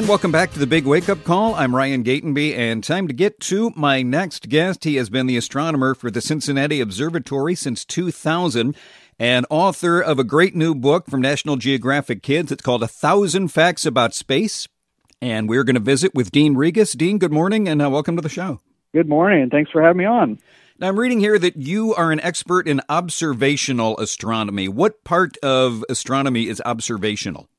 And welcome back to the Big Wake Up Call. I'm Ryan Gatenby, and time to get to my next guest. He has been the astronomer for the Cincinnati Observatory since 2000 and author of a great new book from National Geographic Kids. It's called A Thousand Facts About Space. And we're going to visit with Dean Regas. Dean, good morning, and uh, welcome to the show. Good morning, and thanks for having me on. Now, I'm reading here that you are an expert in observational astronomy. What part of astronomy is observational?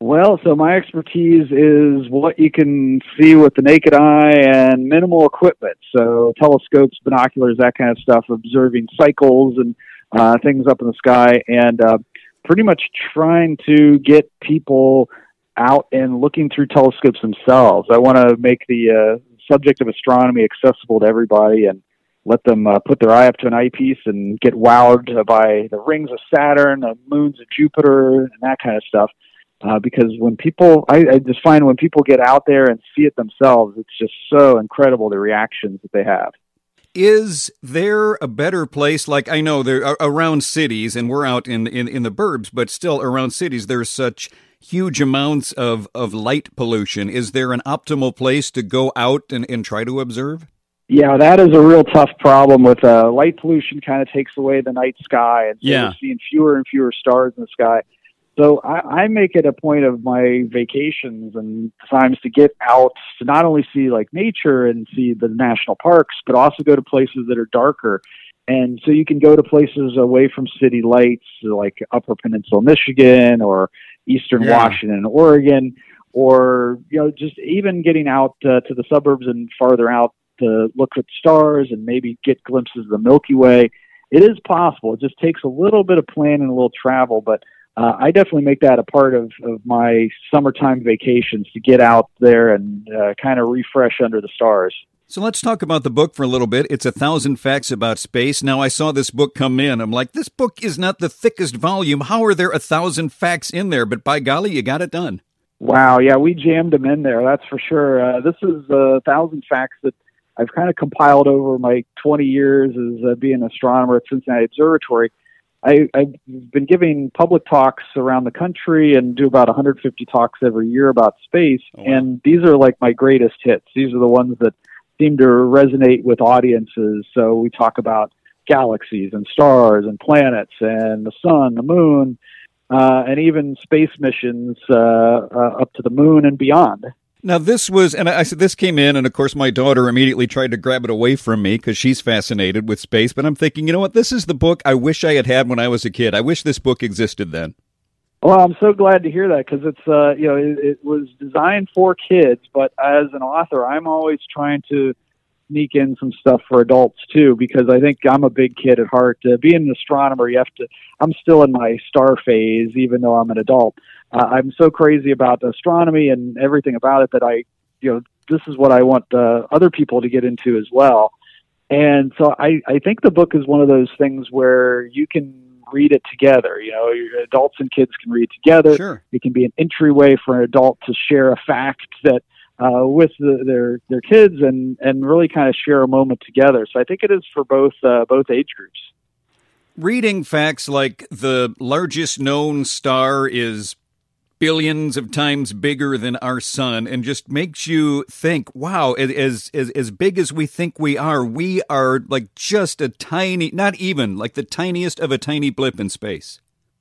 Well, so my expertise is what you can see with the naked eye and minimal equipment. So telescopes, binoculars, that kind of stuff, observing cycles and uh, things up in the sky, and uh, pretty much trying to get people out and looking through telescopes themselves. I want to make the uh, subject of astronomy accessible to everybody and let them uh, put their eye up to an eyepiece and get wowed by the rings of Saturn, the moons of Jupiter, and that kind of stuff. Uh, because when people, I, I just find when people get out there and see it themselves, it's just so incredible the reactions that they have. Is there a better place? Like I know there around cities, and we're out in, in in the burbs, but still around cities, there's such huge amounts of of light pollution. Is there an optimal place to go out and, and try to observe? Yeah, that is a real tough problem. With uh, light pollution, kind of takes away the night sky, and so yeah. we're seeing fewer and fewer stars in the sky. So I, I make it a point of my vacations and times to get out to not only see like nature and see the national parks, but also go to places that are darker. And so you can go to places away from city lights, like Upper Peninsula, Michigan, or Eastern Yeah. Washington, Oregon, or you know just even getting out uh, to the suburbs and farther out to look at stars and maybe get glimpses of the Milky Way. It is possible. It just takes a little bit of planning and a little travel, but uh, I definitely make that a part of, of my summertime vacations to get out there and uh, kind of refresh under the stars. So let's talk about the book for a little bit. It's a thousand facts about space. Now I saw this book come in. I'm like, this book is not the thickest volume. How are there a thousand facts in there? But by golly, you got it done. Wow, yeah, we jammed them in there. That's for sure. Uh, this is a thousand facts that I've kind of compiled over my 20 years as uh, being an astronomer at Cincinnati Observatory. I, I've been giving public talks around the country and do about 150 talks every year about space. Oh, wow. And these are like my greatest hits. These are the ones that seem to resonate with audiences. So we talk about galaxies and stars and planets and the sun, the moon, uh, and even space missions uh, uh, up to the moon and beyond. Now this was, and I said this came in, and of course my daughter immediately tried to grab it away from me because she's fascinated with space. But I'm thinking, you know what? This is the book I wish I had had when I was a kid. I wish this book existed then. Well, I'm so glad to hear that because it's uh, you know it, it was designed for kids, but as an author, I'm always trying to sneak in some stuff for adults too because I think I'm a big kid at heart. Uh, being an astronomer, you have to. I'm still in my star phase, even though I'm an adult. Uh, I'm so crazy about astronomy and everything about it that I, you know, this is what I want uh, other people to get into as well. And so I, I think the book is one of those things where you can read it together. You know, your adults and kids can read together. Sure. It can be an entryway for an adult to share a fact that uh, with the, their their kids and and really kind of share a moment together. So I think it is for both uh, both age groups. Reading facts like the largest known star is billions of times bigger than our sun and just makes you think wow as as as big as we think we are we are like just a tiny not even like the tiniest of a tiny blip in space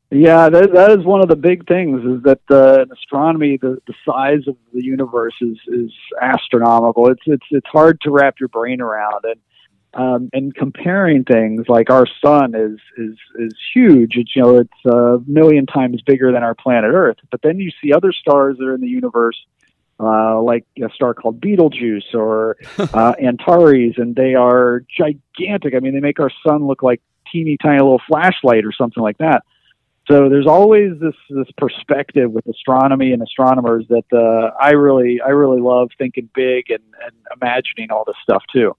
Yeah, that, that is one of the big things. Is that uh, in astronomy, the, the size of the universe is is astronomical. It's it's it's hard to wrap your brain around, and um, and comparing things like our sun is is is huge. It's you know it's a million times bigger than our planet Earth. But then you see other stars that are in the universe, uh, like a star called Betelgeuse or uh, Antares, and they are gigantic. I mean, they make our sun look like teeny tiny little flashlight or something like that. So there's always this this perspective with astronomy and astronomers that uh, I really I really love thinking big and, and imagining all this stuff too.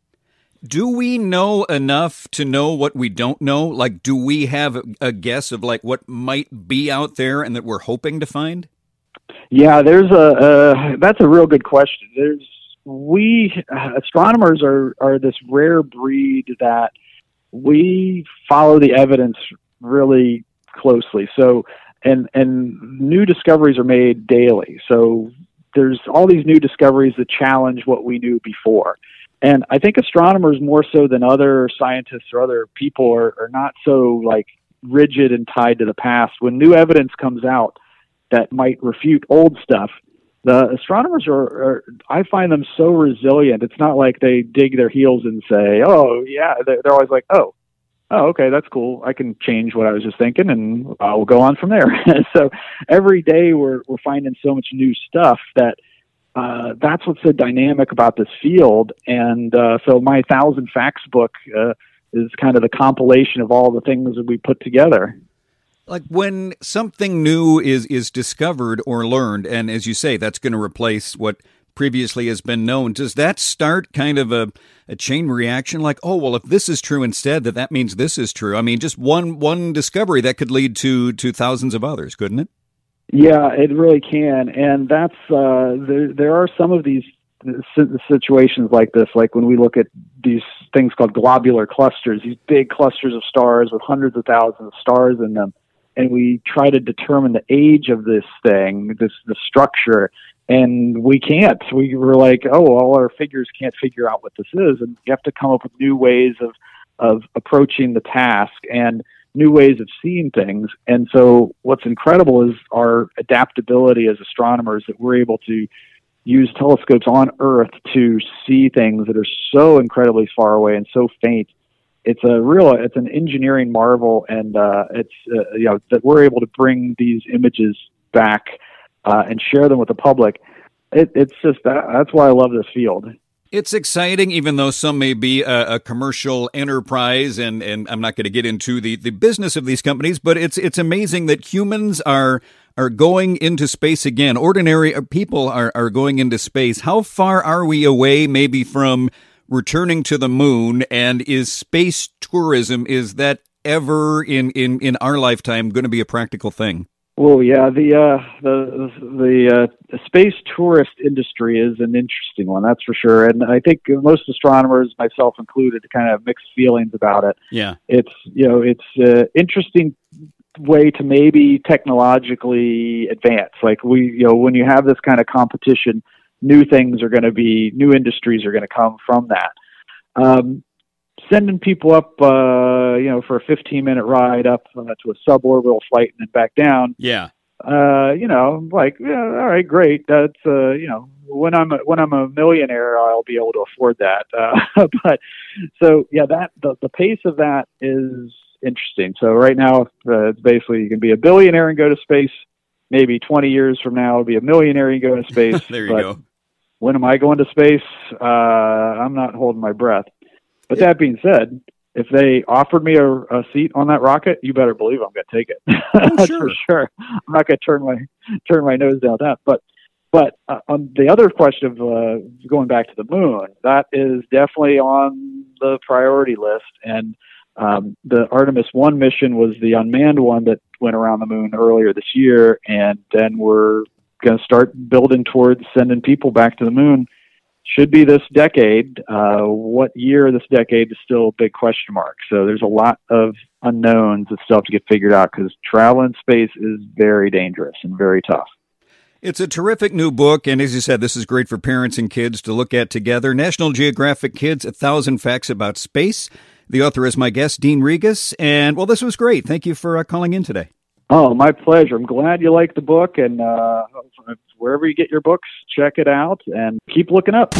Do we know enough to know what we don't know like do we have a, guess of like what might be out there and that we're hoping to find Yeah, there's a uh, that's a real good question. There's we astronomers are are this rare breed that we follow the evidence really closely. So and and new discoveries are made daily. So there's all these new discoveries that challenge what we knew before. And I think astronomers more so than other scientists or other people are, are not so like rigid and tied to the past. When new evidence comes out that might refute old stuff, the astronomers are, are, I find them so resilient. It's not like they dig their heels and say, "Oh, yeah." They're, they're always like, "Oh, oh, okay, that's cool. I can change what I was just thinking, and I'll go on from there." so every day we're we're finding so much new stuff that uh, that's what's so dynamic about this field. And uh, so my thousand facts book uh, is kind of the compilation of all the things that we put together. Like when something new is is discovered or learned, and as you say, that's going to replace what previously has been known. Does that start kind of a, a chain reaction? Like, oh well, if this is true instead, that that means this is true. I mean, just one one discovery that could lead to to thousands of others, couldn't it? Yeah, it really can, and that's uh, there. There are some of these situations like this, like when we look at these things called globular clusters, these big clusters of stars with hundreds of thousands of stars in them, and we try to determine the age of this thing, this the structure, and we can't. We were like, oh, all our figures can't figure out what this is, and you have to come up with new ways of of approaching the task and new ways of seeing things. And so, what's incredible is our adaptability as astronomers that we're able to use telescopes on Earth to see things that are so incredibly far away and so faint. It's a real, it's an engineering marvel, and uh, it's uh, you know that we're able to bring these images back uh, and share them with the public. It, it's just that, that's why I love this field. It's exciting, even though some may be a, a, commercial enterprise, and, and I'm not going to get into the, the business of these companies, but it's it's amazing that humans are are going into space again. Ordinary uh, people are, are going into space. How far are we away, maybe from returning to the moon? And is space tourism is that ever in in in our lifetime going to be a practical thing? Well, yeah, the uh, the the uh, space tourist industry is an interesting one, that's for sure. And I think most astronomers, myself included, kind of have mixed feelings about it. Yeah, it's you know it's an interesting way to maybe technologically advance. Like we, you know, when you have this kind of competition, new things are going to be new industries are going to come from that. Um, sending people up, uh, you know, for a 15 minute ride up uh, to a suborbital flight and then back down. Yeah. Uh, you know, like, yeah, all right, great. That's, uh, you know, when I'm a, when I'm a millionaire, I'll be able to afford that. Uh, but so yeah, that the, the pace of that is interesting. So right now, uh, it's basically you can be a billionaire and go to space. Maybe 20 years from now, I'll be a millionaire and go to space. there you go. When am I going to space? Uh, I'm not holding my breath. But that being said, if they offered me a, a seat on that rocket, you better believe I'm going to take it. Oh, sure. for sure. I'm not going to turn my turn my nose down that. But but uh, on the other question of uh, going back to the moon, that is definitely on the priority list. And um, the Artemis One mission was the unmanned one that went around the moon earlier this year, and then we're going to start building towards sending people back to the moon should be this decade. Uh, what year this decade is still a big question mark. So there's a lot of unknowns that still have to get figured out because travel in space is very dangerous and very tough. It's a terrific new book, and as you said, this is great for parents and kids to look at together. National Geographic Kids: A Thousand Facts About Space. The author is my guest, Dean Regas, and well, this was great. Thank you for uh, calling in today. Oh, my pleasure. I'm glad you like the book, and uh, wherever you get your books, check it out and keep looking up.